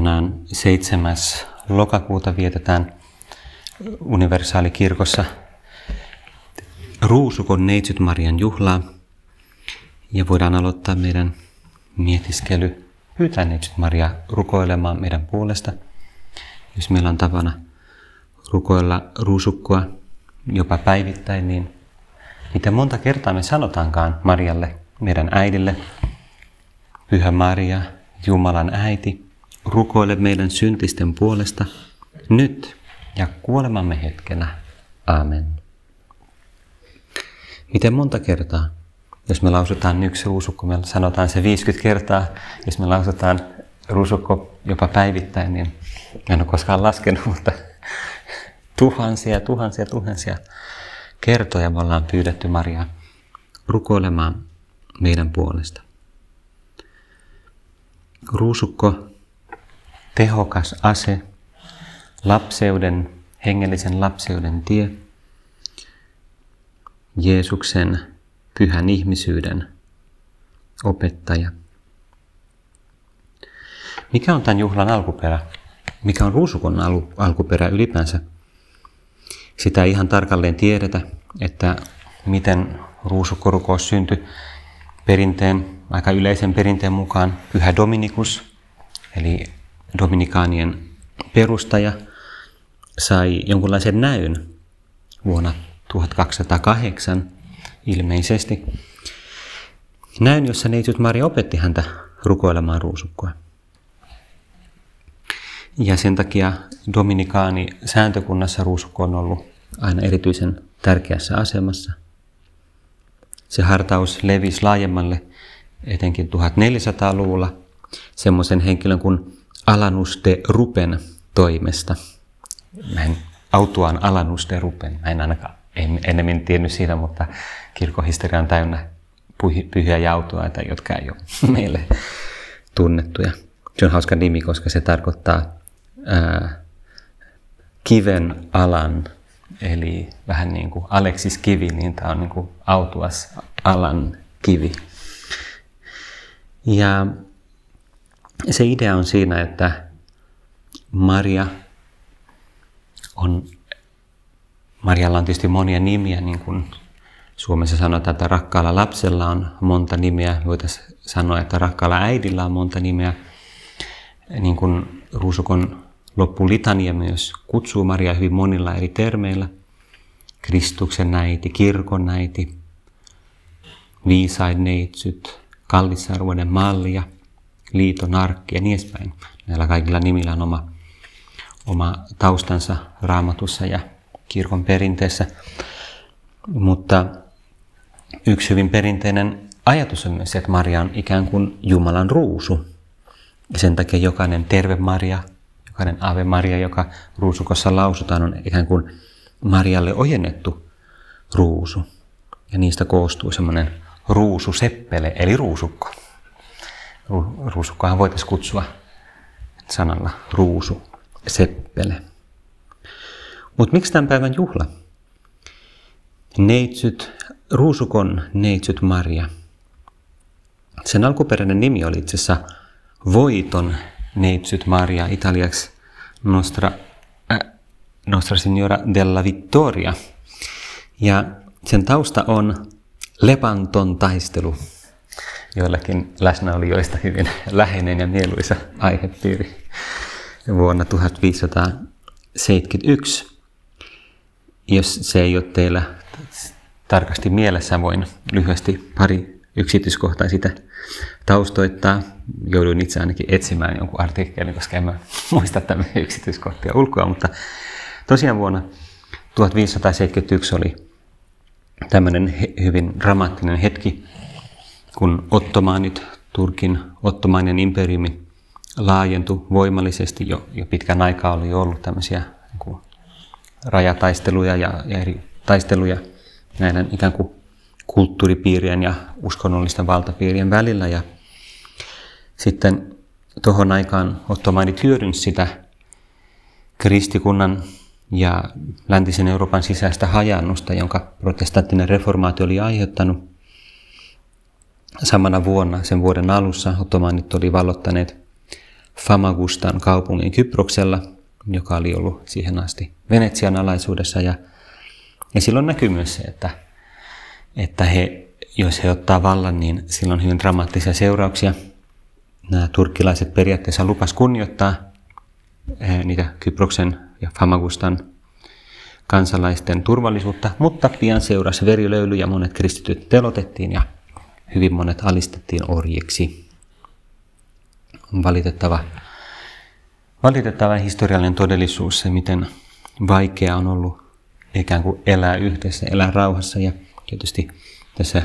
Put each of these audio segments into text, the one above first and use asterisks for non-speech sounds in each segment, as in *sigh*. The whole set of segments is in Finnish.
Tänään 7. lokakuuta vietetään universaalikirkossa Ruusukon Neitsyt Marian juhlaa. Ja voidaan aloittaa meidän mietiskely. Pyytää Neitsyt Maria rukoilemaan meidän puolesta. Jos meillä on tapana rukoilla ruusukkoa jopa päivittäin, niin miten monta kertaa me sanotaankaan Marialle, meidän äidille, Pyhä Maria, Jumalan äiti, rukoile meidän syntisten puolesta nyt ja kuolemamme hetkenä. Amen. Miten monta kertaa? Jos me lausutaan yksi ruusukko, me sanotaan se 50 kertaa. Jos me lausutaan ruusukko jopa päivittäin, niin en ole koskaan laskenut, mutta tuhansia, tuhansia, tuhansia kertoja me ollaan pyydetty Mariaa rukoilemaan meidän puolesta. Ruusukko tehokas ase, lapseuden, hengellisen lapseuden tie, Jeesuksen pyhän ihmisyyden opettaja. Mikä on tämän juhlan alkuperä? Mikä on ruusukon al- alkuperä ylipäänsä? Sitä ei ihan tarkalleen tiedetä, että miten ruusukkorukous syntyi perinteen, aika yleisen perinteen mukaan Pyhä Dominikus, eli dominikaanien perustaja sai jonkunlaisen näyn vuonna 1208 ilmeisesti. Näyn, jossa neitsyt Maria opetti häntä rukoilemaan ruusukkoa. Ja sen takia dominikaani sääntökunnassa ruusukko on ollut aina erityisen tärkeässä asemassa. Se hartaus levisi laajemmalle etenkin 1400-luvulla semmoisen henkilön kuin Alanuste Rupen toimesta. Mä en autuaan Alanuste Rupen. Mä en ainakaan en, ennemmin tiennyt siitä, mutta kirkkohistoria on täynnä pyhiä jautuaita, jotka ei ole *laughs* meille tunnettuja. Se on hauska nimi, koska se tarkoittaa ää, kiven alan, eli vähän niin kuin Aleksis Kivi, niin tämä on niin kuin autuas alan kivi. Ja se idea on siinä, että Maria on, Marialla on tietysti monia nimiä, niin kuin Suomessa sanotaan, että rakkaalla lapsella on monta nimeä. Voitaisiin sanoa, että rakkaalla äidillä on monta nimeä. Niin kuin Ruusukon loppulitania myös kutsuu Maria hyvin monilla eri termeillä. Kristuksen äiti, kirkon äiti, viisaid neitsyt, kallisarvoinen mallia – liiton arkki ja niin edespäin. Näillä kaikilla nimillä on oma, oma taustansa raamatussa ja kirkon perinteessä. Mutta yksi hyvin perinteinen ajatus on myös että Maria on ikään kuin Jumalan ruusu. Ja sen takia jokainen terve Maria, jokainen Ave Maria, joka ruusukossa lausutaan, on ikään kuin Marialle ojennettu ruusu. Ja niistä koostuu semmoinen ruususeppele, eli ruusukko ruusukkohan voitaisiin kutsua sanalla ruusu, seppele. Mutta miksi tämän päivän juhla? Neitsyt, ruusukon neitsyt Maria. Sen alkuperäinen nimi oli itse asiassa Voiton neitsyt Maria, italiaksi Nostra, äh, Nostra Signora della Vittoria. Ja sen tausta on Lepanton taistelu joillakin läsnäolijoista hyvin läheinen ja mieluisa aihepiiri vuonna 1571. Jos se ei ole teillä tarkasti mielessä, voin lyhyesti pari yksityiskohtaa sitä taustoittaa. Jouduin itse ainakin etsimään jonkun artikkelin, koska en mä muista tämän yksityiskohtia ulkoa, mutta tosiaan vuonna 1571 oli tämmöinen hyvin dramaattinen hetki kun ottomaanit, Turkin ottomainen imperiumi laajentui voimallisesti, jo, jo pitkän aikaa oli ollut tämmöisiä niin rajataisteluja ja, ja eri taisteluja näiden ikään kuin kulttuuripiirien ja uskonnollisten valtapiirien välillä. Ja sitten tuohon aikaan ottomaanit hyödynsivät sitä kristikunnan ja läntisen Euroopan sisäistä hajannusta, jonka protestanttinen reformaatio oli aiheuttanut. Samana vuonna, sen vuoden alussa, ottomaanit oli vallottaneet Famagustan kaupungin Kyproksella, joka oli ollut siihen asti Venetsian alaisuudessa. Ja, ja silloin näkyy myös se, että, että he, jos he ottaa vallan, niin silloin on hyvin dramaattisia seurauksia. Nämä turkkilaiset periaatteessa lupas kunnioittaa eh, niitä Kyproksen ja Famagustan kansalaisten turvallisuutta, mutta pian seurasi verilöyly ja monet kristityt telotettiin ja hyvin monet alistettiin orjiksi. Valitettava, valitettava historiallinen todellisuus se, miten vaikea on ollut ikään kuin elää yhdessä, elää rauhassa ja tietysti tässä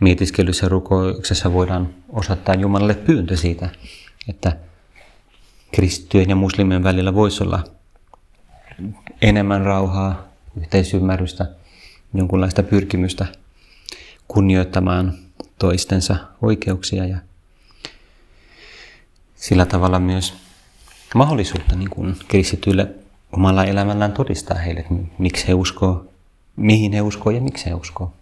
mietiskelyssä rukouksessa voidaan osoittaa Jumalalle pyyntö siitä, että kristittyjen ja muslimien välillä voisi olla enemmän rauhaa, yhteisymmärrystä, jonkunlaista pyrkimystä kunnioittamaan toistensa oikeuksia ja sillä tavalla myös mahdollisuutta niin kuin kristityille omalla elämällään todistaa heille, että miksi he uskoo, mihin he uskoo ja miksi he uskoo.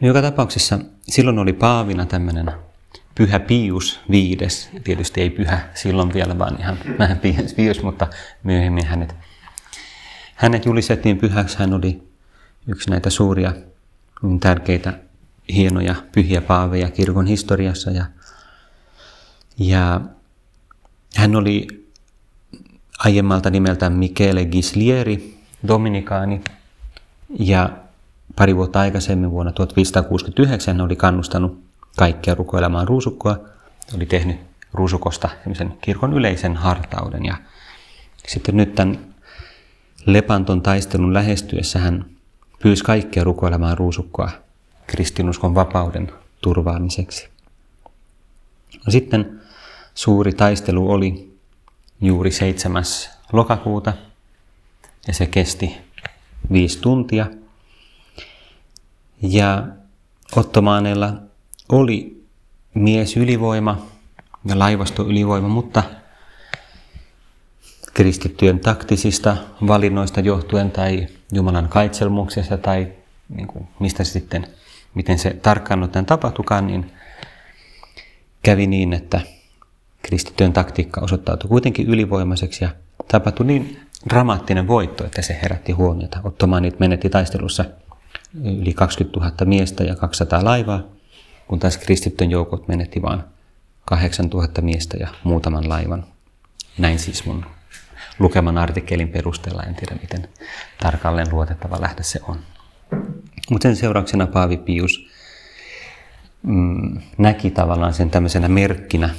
No joka tapauksessa silloin oli paavina tämmöinen Pyhä Pius viides, tietysti ei pyhä silloin vielä, vaan ihan vähän Pius, mutta myöhemmin hänet, hänet julistettiin pyhäksi. Hän oli yksi näitä suuria, tärkeitä, hienoja, pyhiä paaveja kirkon historiassa. Ja, ja hän oli aiemmalta nimeltään Michele Gislieri, dominikaani, ja pari vuotta aikaisemmin vuonna 1569 hän oli kannustanut kaikkia rukoilemaan ruusukkoa. Oli tehnyt ruusukosta kirkon yleisen hartauden. Ja sitten nyt tämän Lepanton taistelun lähestyessä hän pyysi kaikkia rukoilemaan ruusukkoa kristinuskon vapauden turvaamiseksi. No sitten suuri taistelu oli juuri 7. lokakuuta ja se kesti viisi tuntia. Ja ottomaaneilla oli mies ylivoima ja laivasto ylivoima, mutta kristittyjen taktisista valinnoista johtuen tai Jumalan kaitselmuksesta tai niin kuin, mistä sitten, miten se tarkkaan ottaen tapahtukaan, niin kävi niin, että kristittyjen taktiikka osoittautui kuitenkin ylivoimaiseksi ja tapahtui niin dramaattinen voitto, että se herätti huomiota. Ottomaanit menetti taistelussa yli 20 000 miestä ja 200 laivaa kun taas kristittyjen joukot menetti vain 8000 miestä ja muutaman laivan. Näin siis mun lukeman artikkelin perusteella, en tiedä miten tarkalleen luotettava lähde se on. Mutta sen seurauksena Paavi Pius mm, näki tavallaan sen tämmöisenä merkkinä,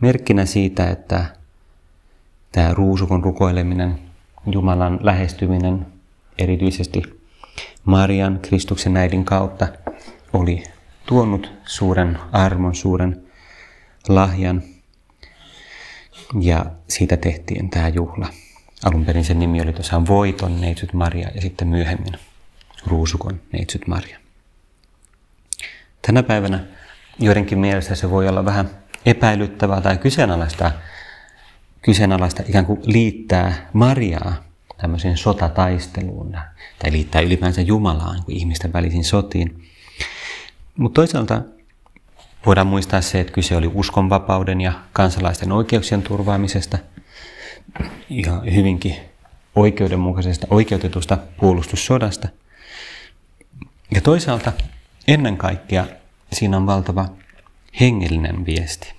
merkkinä siitä, että tämä ruusukon rukoileminen, Jumalan lähestyminen, erityisesti Marian, Kristuksen äidin kautta, oli tuonut suuren armon, suuren lahjan. Ja siitä tehtiin tämä juhla. Alun perin sen nimi oli tosiaan Voiton neitsyt Maria ja sitten myöhemmin Ruusukon neitsyt Maria. Tänä päivänä joidenkin mielestä se voi olla vähän epäilyttävää tai kyseenalaista, kyseenalaista ikään kuin liittää Mariaa tämmöiseen sotataisteluun tai liittää ylipäänsä Jumalaan kuin ihmisten välisiin sotiin. Mutta toisaalta voidaan muistaa se, että kyse oli uskonvapauden ja kansalaisten oikeuksien turvaamisesta ja hyvinkin oikeudenmukaisesta, oikeutetusta puolustussodasta. Ja toisaalta ennen kaikkea siinä on valtava hengellinen viesti.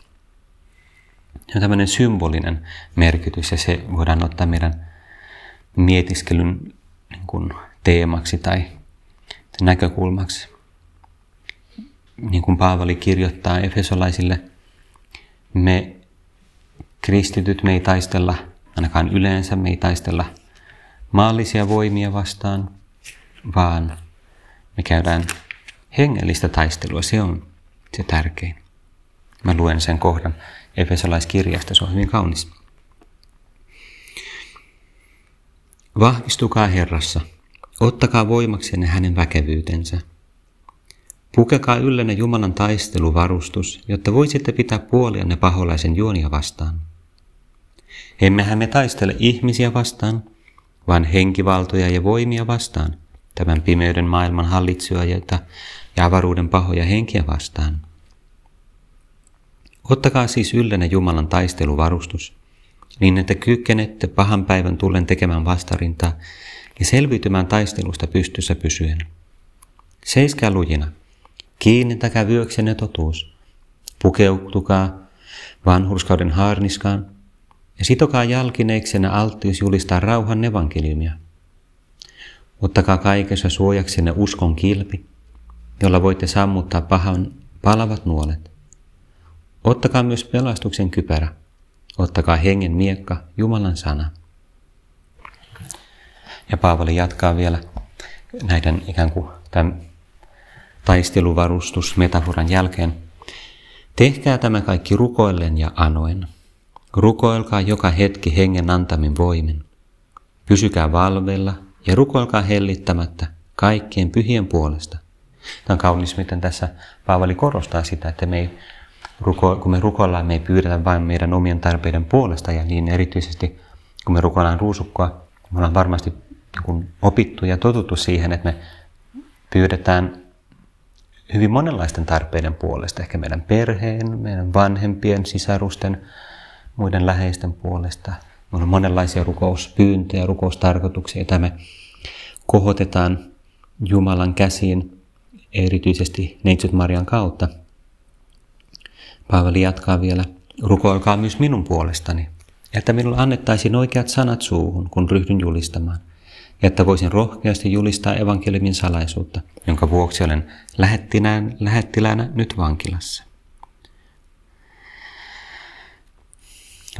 Se on tämmöinen symbolinen merkitys ja se voidaan ottaa meidän mietiskelyn niin kuin teemaksi tai näkökulmaksi niin kuin Paavali kirjoittaa Efesolaisille, me kristityt me ei taistella, ainakaan yleensä me ei taistella maallisia voimia vastaan, vaan me käydään hengellistä taistelua. Se on se tärkein. Mä luen sen kohdan Efesolaiskirjasta, se on hyvin kaunis. Vahvistukaa Herrassa, ottakaa voimaksenne hänen väkevyytensä – Pukekaa yllenne Jumalan taisteluvarustus, jotta voisitte pitää puolianne paholaisen juonia vastaan. Emmehän me taistele ihmisiä vastaan, vaan henkivaltoja ja voimia vastaan, tämän pimeyden maailman hallitsijoita ja avaruuden pahoja henkiä vastaan. Ottakaa siis yllenne Jumalan taisteluvarustus, niin että kykenette pahan päivän tullen tekemään vastarintaa ja selviytymään taistelusta pystyssä pysyen. Seiskää lujina, kiinnittäkää vyöksenne totuus, pukeutukaa vanhurskauden haarniskaan ja sitokaa jalkineiksenne alttius julistaa rauhan evankeliumia. Ottakaa kaikessa suojaksenne uskon kilpi, jolla voitte sammuttaa pahan palavat nuolet. Ottakaa myös pelastuksen kypärä. Ottakaa hengen miekka, Jumalan sana. Ja Paavali jatkaa vielä näiden ikään kuin tämän taisteluvarustusmetaforan jälkeen. Tehkää tämä kaikki rukoillen ja anoen. Rukoilkaa joka hetki hengen antamin voimin. Pysykää valveilla ja rukoilkaa hellittämättä kaikkien pyhien puolesta. Tämä on kaunis, miten tässä Paavali korostaa sitä, että me ei kun me rukoillaan, me ei pyydetä vain meidän omien tarpeiden puolesta ja niin erityisesti kun me rukoillaan ruusukkoa, me ollaan varmasti opittu ja totuttu siihen, että me pyydetään hyvin monenlaisten tarpeiden puolesta, ehkä meidän perheen, meidän vanhempien, sisarusten, muiden läheisten puolesta. Meillä on monenlaisia rukouspyyntöjä, rukoustarkoituksia, joita me kohotetaan Jumalan käsiin, erityisesti Neitsyt Marian kautta. Paavali jatkaa vielä, rukoilkaa myös minun puolestani, että minulle annettaisiin oikeat sanat suuhun, kun ryhdyn julistamaan, ja että voisin rohkeasti julistaa evankeliumin salaisuutta, jonka vuoksi olen lähettiläänä nyt vankilassa.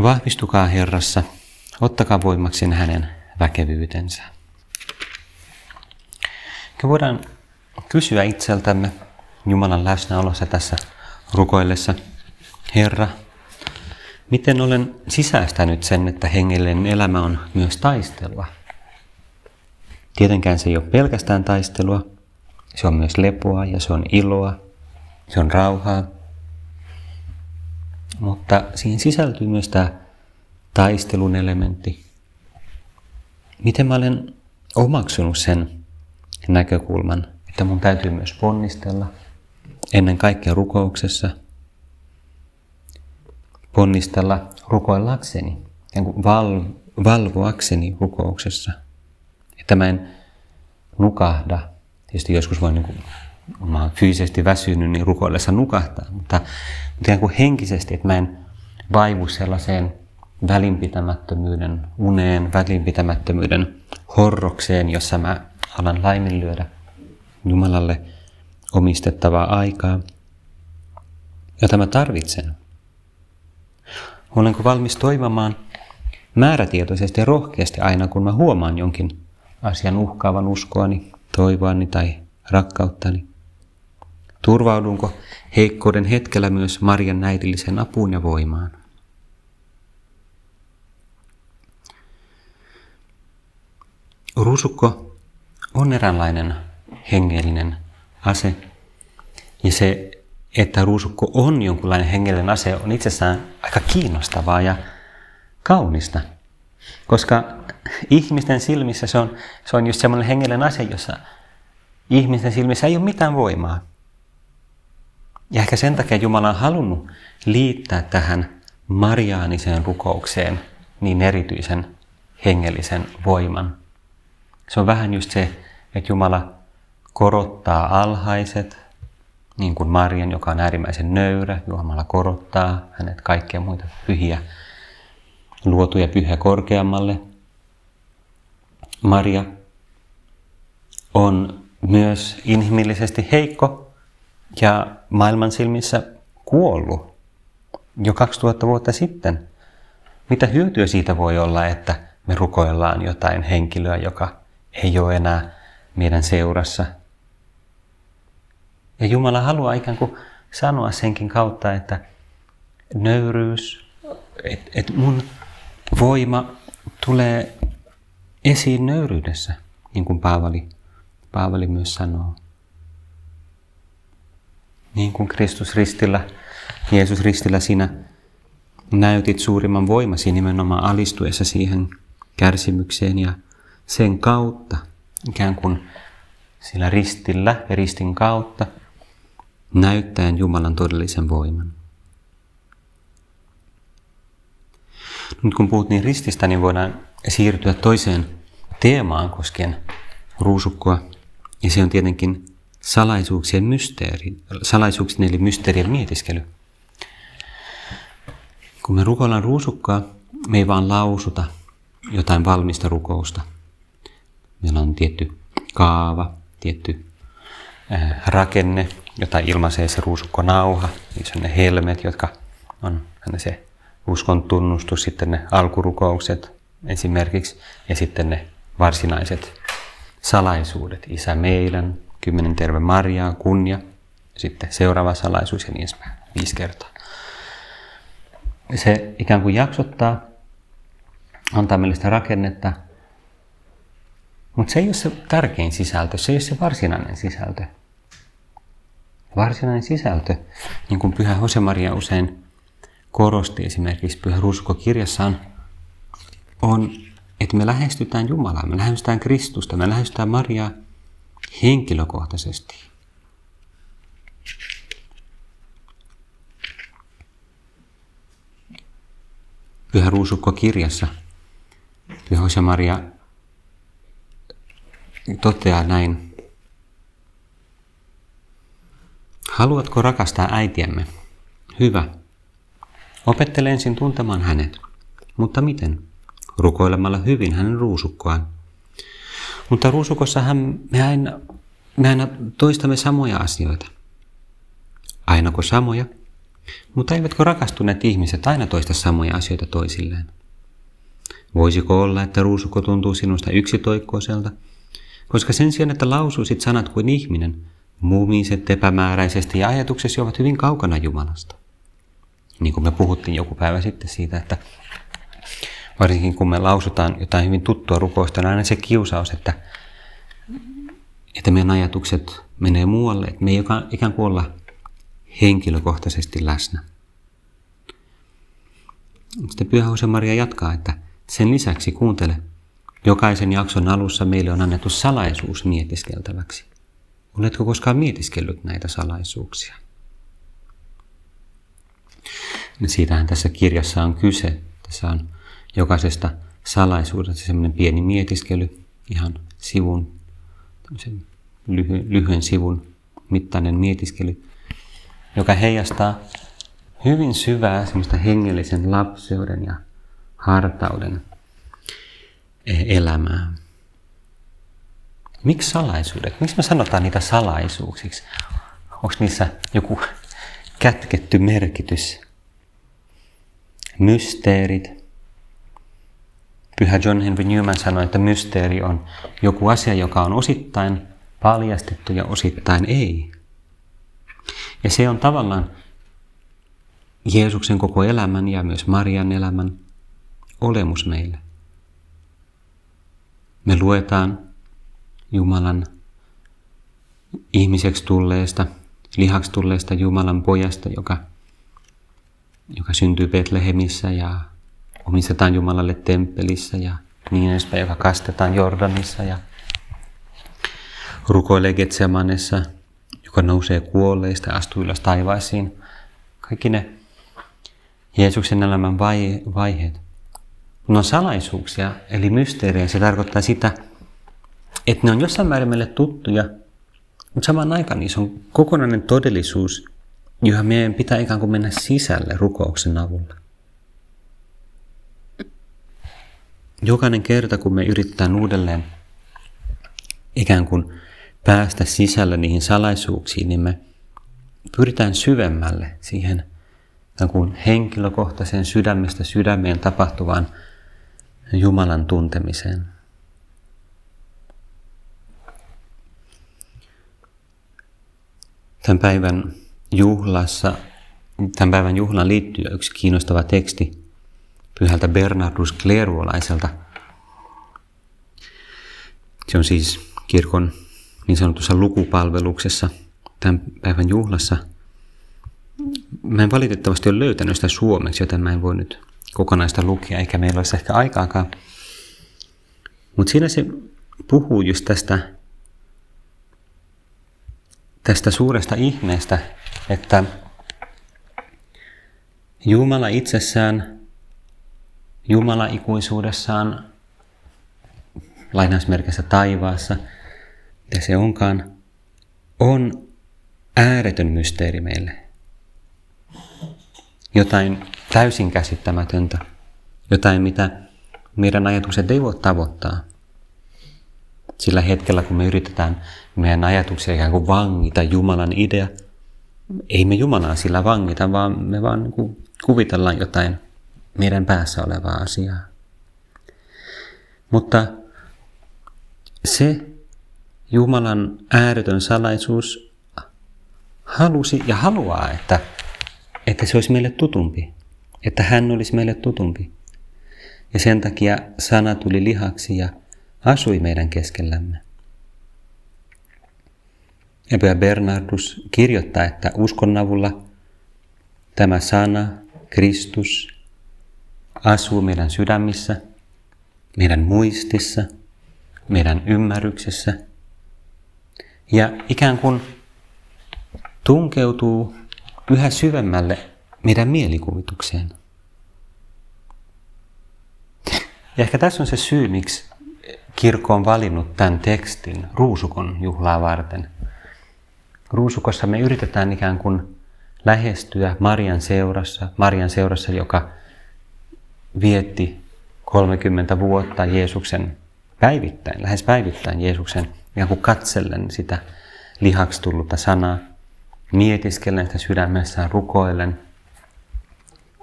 Vahvistukaa Herrassa, ottakaa voimaksi hänen väkevyytensä. Ja voidaan kysyä itseltämme Jumalan läsnäolossa tässä rukoillessa, Herra, miten olen sisäistänyt sen, että hengellinen elämä on myös taistelua? Tietenkään se ei ole pelkästään taistelua, se on myös lepoa ja se on iloa, se on rauhaa. Mutta siihen sisältyy myös tämä taistelun elementti. Miten mä olen omaksunut sen näkökulman, että mun täytyy myös ponnistella ennen kaikkea rukouksessa, ponnistella rukoillakseni, val, valvoakseni rukouksessa, että mä en nukahda. Tietysti joskus voi, niin kuin, mä oon fyysisesti väsynyt, niin rukoillessa nukahtaa, mutta ikään kuin henkisesti, että mä en vaivu sellaiseen välinpitämättömyyden uneen, välinpitämättömyyden horrokseen, jossa mä alan laiminlyödä Jumalalle omistettavaa aikaa, jota mä tarvitsen. Olenko valmis toimimaan määrätietoisesti ja rohkeasti aina, kun mä huomaan jonkin asian uhkaavan uskoani, toivoani tai rakkauttani? Turvaudunko heikkouden hetkellä myös Marian näidillisen apuun ja voimaan? Ruusukko on eräänlainen hengellinen ase. Ja se, että ruusukko on jonkunlainen hengellinen ase, on itsessään aika kiinnostavaa ja kaunista. Koska ihmisten silmissä se on, se on just semmoinen hengellinen ase, jossa ihmisten silmissä ei ole mitään voimaa. Ja ehkä sen takia Jumala on halunnut liittää tähän mariaaniseen rukoukseen niin erityisen hengellisen voiman. Se on vähän just se, että Jumala korottaa alhaiset, niin kuin Marian, joka on äärimmäisen nöyrä. Jumala korottaa hänet kaikkia muita pyhiä, luotuja pyhiä korkeammalle. Maria on myös inhimillisesti heikko ja maailman silmissä kuollut jo 2000 vuotta sitten. Mitä hyötyä siitä voi olla, että me rukoillaan jotain henkilöä, joka ei ole enää meidän seurassa. Ja Jumala haluaa ikään kuin sanoa senkin kautta, että nöyryys, että et mun voima tulee esiin nöyryydessä, niin kuin Paavali, Paavali myös sanoo. Niin kuin Kristus ristillä, Jeesus ristillä sinä näytit suurimman voimasi nimenomaan alistuessa siihen kärsimykseen ja sen kautta, ikään kuin sillä ristillä ja ristin kautta, näyttäen Jumalan todellisen voiman. Nyt kun puhuttiin rististä, niin voidaan siirtyä toiseen teemaan koskien ruusukkoa. Ja se on tietenkin salaisuuksien mysteeri, salaisuuksien eli mysteerien mietiskely. Kun me rukoillaan ruusukkaa, me ei vaan lausuta jotain valmista rukousta. Meillä on tietty kaava, tietty äh, rakenne, jota ilmaisee se ruusukkonauha, niin on ne helmet, jotka on se uskon tunnustus, sitten ne alkurukoukset esimerkiksi, ja sitten ne varsinaiset salaisuudet, Isä meidän, kymmenen terve Mariaa, kunnia, sitten seuraava salaisuus ja niin edespäin, viisi kertaa. Se ikään kuin jaksottaa, antaa meille sitä rakennetta, mutta se ei ole se tärkein sisältö, se ei ole se varsinainen sisältö. Varsinainen sisältö, niin kuin Pyhä Josemaria usein korosti esimerkiksi Pyhä Rusko kirjassaan, on, että me lähestytään Jumalaa, me lähestytään Kristusta, me lähestytään Mariaa henkilökohtaisesti. Pyhä Ruusukko kirjassa Pyhä Maria toteaa näin. Haluatko rakastaa äitiämme? Hyvä. Opettele ensin tuntemaan hänet. Mutta miten? Rukoilemalla hyvin hänen ruusukkoaan. Mutta ruusukossahan me aina, me aina toistamme samoja asioita. Ainako samoja? Mutta eivätkö rakastuneet ihmiset aina toista samoja asioita toisilleen? Voisiko olla, että ruusukko tuntuu sinusta yksitoikkoiselta, koska sen sijaan, että lausuisit sanat kuin ihminen, muumiset epämääräisesti ja ajatuksesi ovat hyvin kaukana Jumalasta. Niin kuin me puhuttiin joku päivä sitten siitä, että varsinkin kun me lausutaan jotain hyvin tuttua rukousta, on aina se kiusaus, että, että meidän ajatukset menee muualle, että me ei ikään kuin olla henkilökohtaisesti läsnä. Sitten Pyhä Maria jatkaa, että sen lisäksi kuuntele, jokaisen jakson alussa meille on annettu salaisuus mietiskeltäväksi. Oletko koskaan mietiskellyt näitä salaisuuksia? Siitähän tässä kirjassa on kyse. Tässä on jokaisesta salaisuudesta semmoinen pieni mietiskely, ihan sivun, lyhy, lyhyen sivun mittainen mietiskely, joka heijastaa hyvin syvää semmoista hengellisen lapseuden ja hartauden elämää. Miksi salaisuudet? Miksi me sanotaan niitä salaisuuksiksi? Onko niissä joku kätketty merkitys? Mysteerit, Pyhä John Henry Newman sanoi, että mysteeri on joku asia, joka on osittain paljastettu ja osittain ei. Ja se on tavallaan Jeesuksen koko elämän ja myös Marian elämän olemus meille. Me luetaan Jumalan ihmiseksi tulleesta, lihaksi tulleesta Jumalan pojasta, joka, joka syntyy Betlehemissä ja omistetaan Jumalalle temppelissä ja niin edespäin, joka kastetaan Jordanissa ja rukoilee Getsemanessa, joka nousee kuolleista ja astuu ylös taivaisiin. Kaikki ne Jeesuksen elämän vaiheet. Ne on salaisuuksia, eli mysteerejä. Se tarkoittaa sitä, että ne on jossain määrin meille tuttuja, mutta samaan aikaan niissä on kokonainen todellisuus, johon meidän pitää ikään kuin mennä sisälle rukouksen avulla. jokainen kerta, kun me yritetään uudelleen ikään kuin päästä sisällä niihin salaisuuksiin, niin me pyritään syvemmälle siihen kuin henkilökohtaiseen sydämestä sydämeen tapahtuvaan Jumalan tuntemiseen. Tämän päivän juhlassa, tämän päivän juhlaan liittyy yksi kiinnostava teksti, pyhältä Bernardus Kleruolaiselta. Se on siis kirkon niin sanotussa lukupalveluksessa tämän päivän juhlassa. Mä en valitettavasti ole löytänyt sitä suomeksi, joten mä en voi nyt kokonaista lukea, eikä meillä olisi ehkä aikaakaan. Mutta siinä se puhuu just tästä, tästä suuresta ihmeestä, että Jumala itsessään Jumala ikuisuudessaan lainausmerkissä taivaassa, mitä se onkaan, on ääretön mysteeri meille. Jotain täysin käsittämätöntä, jotain mitä meidän ajatukset ei voi tavoittaa. Sillä hetkellä, kun me yritetään meidän ajatuksia ikään kuin vangita Jumalan idea, ei me Jumalaa sillä vangita, vaan me vaan niin kuvitellaan jotain meidän päässä olevaa asiaa. Mutta se Jumalan ääretön salaisuus halusi ja haluaa, että, että se olisi meille tutumpi, että hän olisi meille tutumpi. Ja sen takia sana tuli lihaksi ja asui meidän keskellämme. Ja Bernardus kirjoittaa, että uskon avulla tämä sana, Kristus, asuu meidän sydämissä, meidän muistissa, meidän ymmärryksessä ja ikään kuin tunkeutuu yhä syvemmälle meidän mielikuvitukseen. Ja ehkä tässä on se syy, miksi kirkko on valinnut tämän tekstin ruusukon juhlaa varten. Ruusukossa me yritetään ikään kuin lähestyä Marian seurassa, Marian seurassa, joka vietti 30 vuotta Jeesuksen päivittäin, lähes päivittäin Jeesuksen ikään kuin katsellen sitä lihaksi tullutta sanaa, mietiskellen sitä sydämessään, rukoillen,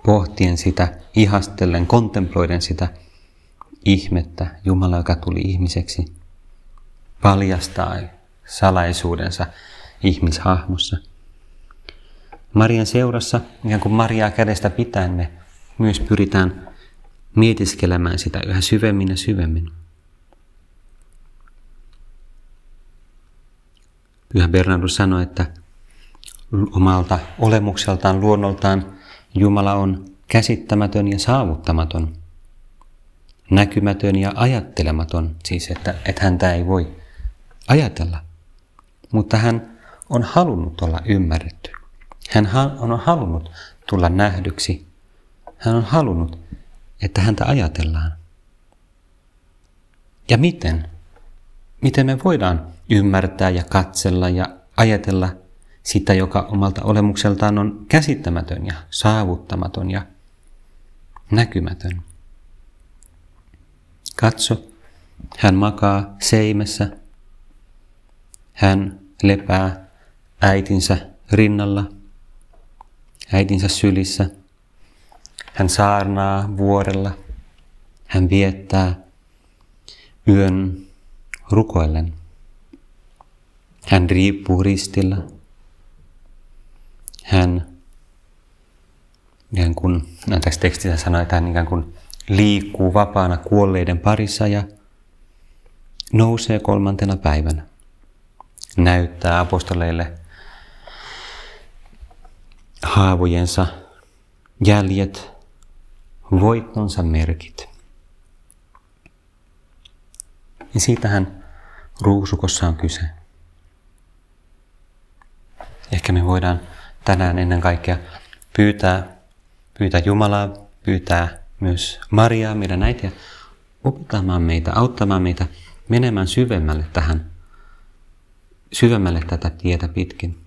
pohtien sitä, ihastellen, kontemploiden sitä ihmettä, Jumala, joka tuli ihmiseksi, paljastaa salaisuudensa ihmishahmossa. Marian seurassa, ikään kuin Mariaa kädestä pitäen, me myös pyritään mietiskelemään sitä yhä syvemmin ja syvemmin. Pyhä Bernardus sanoi, että omalta olemukseltaan, luonnoltaan Jumala on käsittämätön ja saavuttamaton, näkymätön ja ajattelematon, siis että, että häntä ei voi ajatella. Mutta hän on halunnut olla ymmärretty. Hän on halunnut tulla nähdyksi. Hän on halunnut, että häntä ajatellaan. Ja miten? Miten me voidaan ymmärtää ja katsella ja ajatella sitä, joka omalta olemukseltaan on käsittämätön ja saavuttamaton ja näkymätön. Katso, hän makaa seimessä. Hän lepää äitinsä rinnalla, äitinsä sylissä. Hän saarnaa vuorella. Hän viettää yön rukoillen. Hän riippuu ristillä. Hän ikään kuin, no tässä tekstissä sanoo, että hän ikään kuin liikkuu vapaana kuolleiden parissa ja nousee kolmantena päivänä. Näyttää apostoleille haavojensa jäljet, voittonsa merkit. Ja siitähän ruusukossa on kyse. Ehkä me voidaan tänään ennen kaikkea pyytää, pyytää Jumalaa, pyytää myös Mariaa, meidän äitiä, opettamaan meitä, auttamaan meitä menemään syvemmälle tähän, syvemmälle tätä tietä pitkin.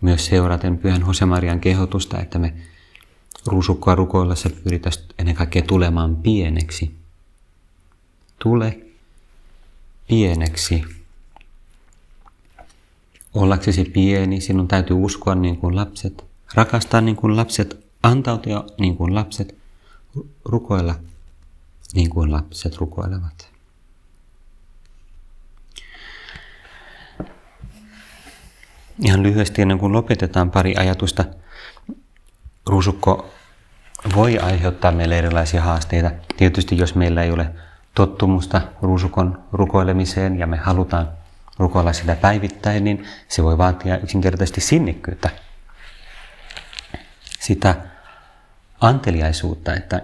Myös seuraten Pyhän Marian kehotusta, että me ruusukkoa rukoillessa pyritäisiin ennen kaikkea tulemaan pieneksi. Tule pieneksi Ollaksesi pieni, sinun täytyy uskoa niin kuin lapset, rakastaa niin kuin lapset, antautua niin kuin lapset, rukoilla niin kuin lapset rukoilevat. Ihan lyhyesti ennen kuin lopetetaan pari ajatusta. Ruusukko voi aiheuttaa meille erilaisia haasteita. Tietysti jos meillä ei ole tottumusta ruusukon rukoilemiseen ja me halutaan rukoilla sitä päivittäin, niin se voi vaatia yksinkertaisesti sinnikkyyttä. Sitä anteliaisuutta, että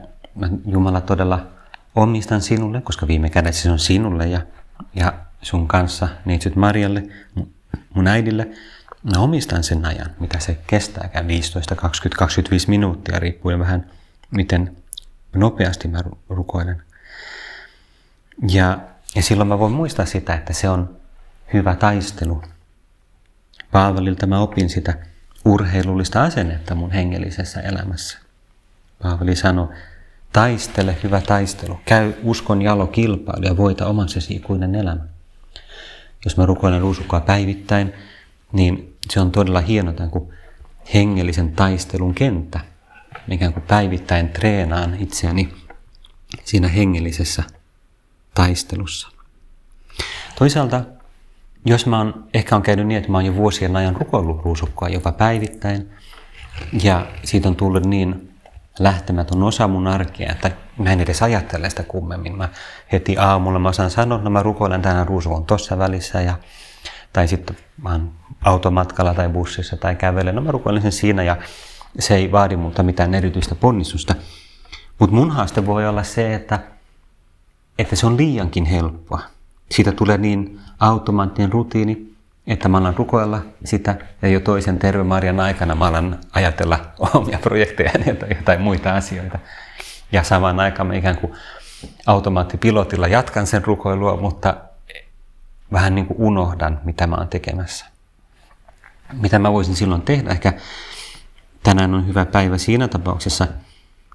Jumala todella omistan sinulle, koska viime kädessä se on sinulle ja, ja sun kanssa, neitsyt Marjalle, mun äidille. Mä omistan sen ajan, mitä se kestääkään, 15, 20, 25 minuuttia, riippuen vähän miten nopeasti mä rukoilen. Ja, ja silloin mä voin muistaa sitä, että se on hyvä taistelu. Paavalilta mä opin sitä urheilullista asennetta mun hengellisessä elämässä. Paavali sanoi, taistele hyvä taistelu, käy uskon jalo kilpailu ja voita omansesi ikuinen elämä. Jos mä rukoilen ruusukkaa päivittäin, niin se on todella hieno tämän kuin hengellisen taistelun kenttä. Ikään kuin päivittäin treenaan itseäni siinä hengellisessä taistelussa. Toisaalta, jos mä oon, ehkä on käynyt niin, että mä oon jo vuosien ajan rukoillut ruusukkaa jopa päivittäin, ja siitä on tullut niin lähtemätön osa mun arkea, että mä en edes ajattele sitä kummemmin. Mä heti aamulla mä osaan sanoa, että no mä rukoilen tänään ruusukon tuossa välissä, ja, tai sitten mä oon automatkalla tai bussissa tai kävelen, no mä rukoilen sen siinä, ja se ei vaadi multa mitään erityistä ponnistusta. Mutta mun haaste voi olla se, että että se on liiankin helppoa. Siitä tulee niin automaattinen rutiini, että mä alan rukoilla sitä ja jo toisen terve Marian aikana mä alan ajatella *laughs* omia projekteja tai jotain muita asioita. Ja samaan aikaan mä ikään kuin automaattipilotilla jatkan sen rukoilua, mutta vähän niin kuin unohdan, mitä mä oon tekemässä. Mitä mä voisin silloin tehdä? Ehkä tänään on hyvä päivä siinä tapauksessa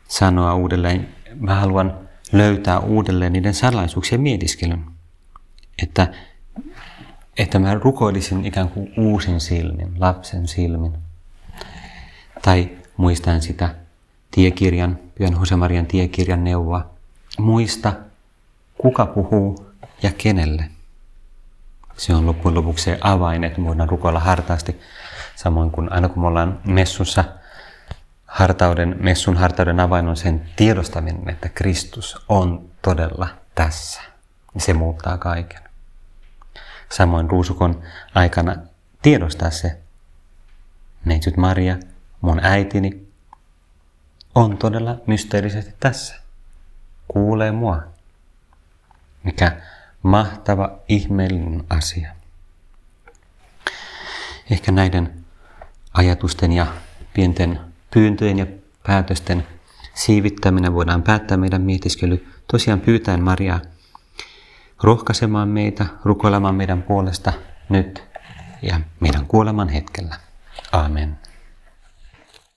sanoa uudelleen. Mä haluan löytää uudelleen niiden salaisuuksien mietiskelyn. Että, että mä rukoilisin ikään kuin uusin silmin, lapsen silmin. Tai muistan sitä tiekirjan, Pyhän Josemarian tiekirjan neuvoa. Muista, kuka puhuu ja kenelle. Se on loppujen lopuksi se avain, että voidaan rukoilla hartaasti. Samoin kuin aina kun me ollaan messussa – hartauden, messun hartauden avain on sen tiedostaminen, että Kristus on todella tässä. Se muuttaa kaiken. Samoin ruusukon aikana tiedostaa se, neitsyt Maria, mun äitini, on todella mysteerisesti tässä. Kuulee mua. Mikä mahtava, ihmeellinen asia. Ehkä näiden ajatusten ja pienten pyyntöjen ja päätösten siivittäminen voidaan päättää meidän mietiskely tosiaan pyytäen Mariaa rohkaisemaan meitä, rukoilemaan meidän puolesta nyt ja meidän kuoleman hetkellä. Amen.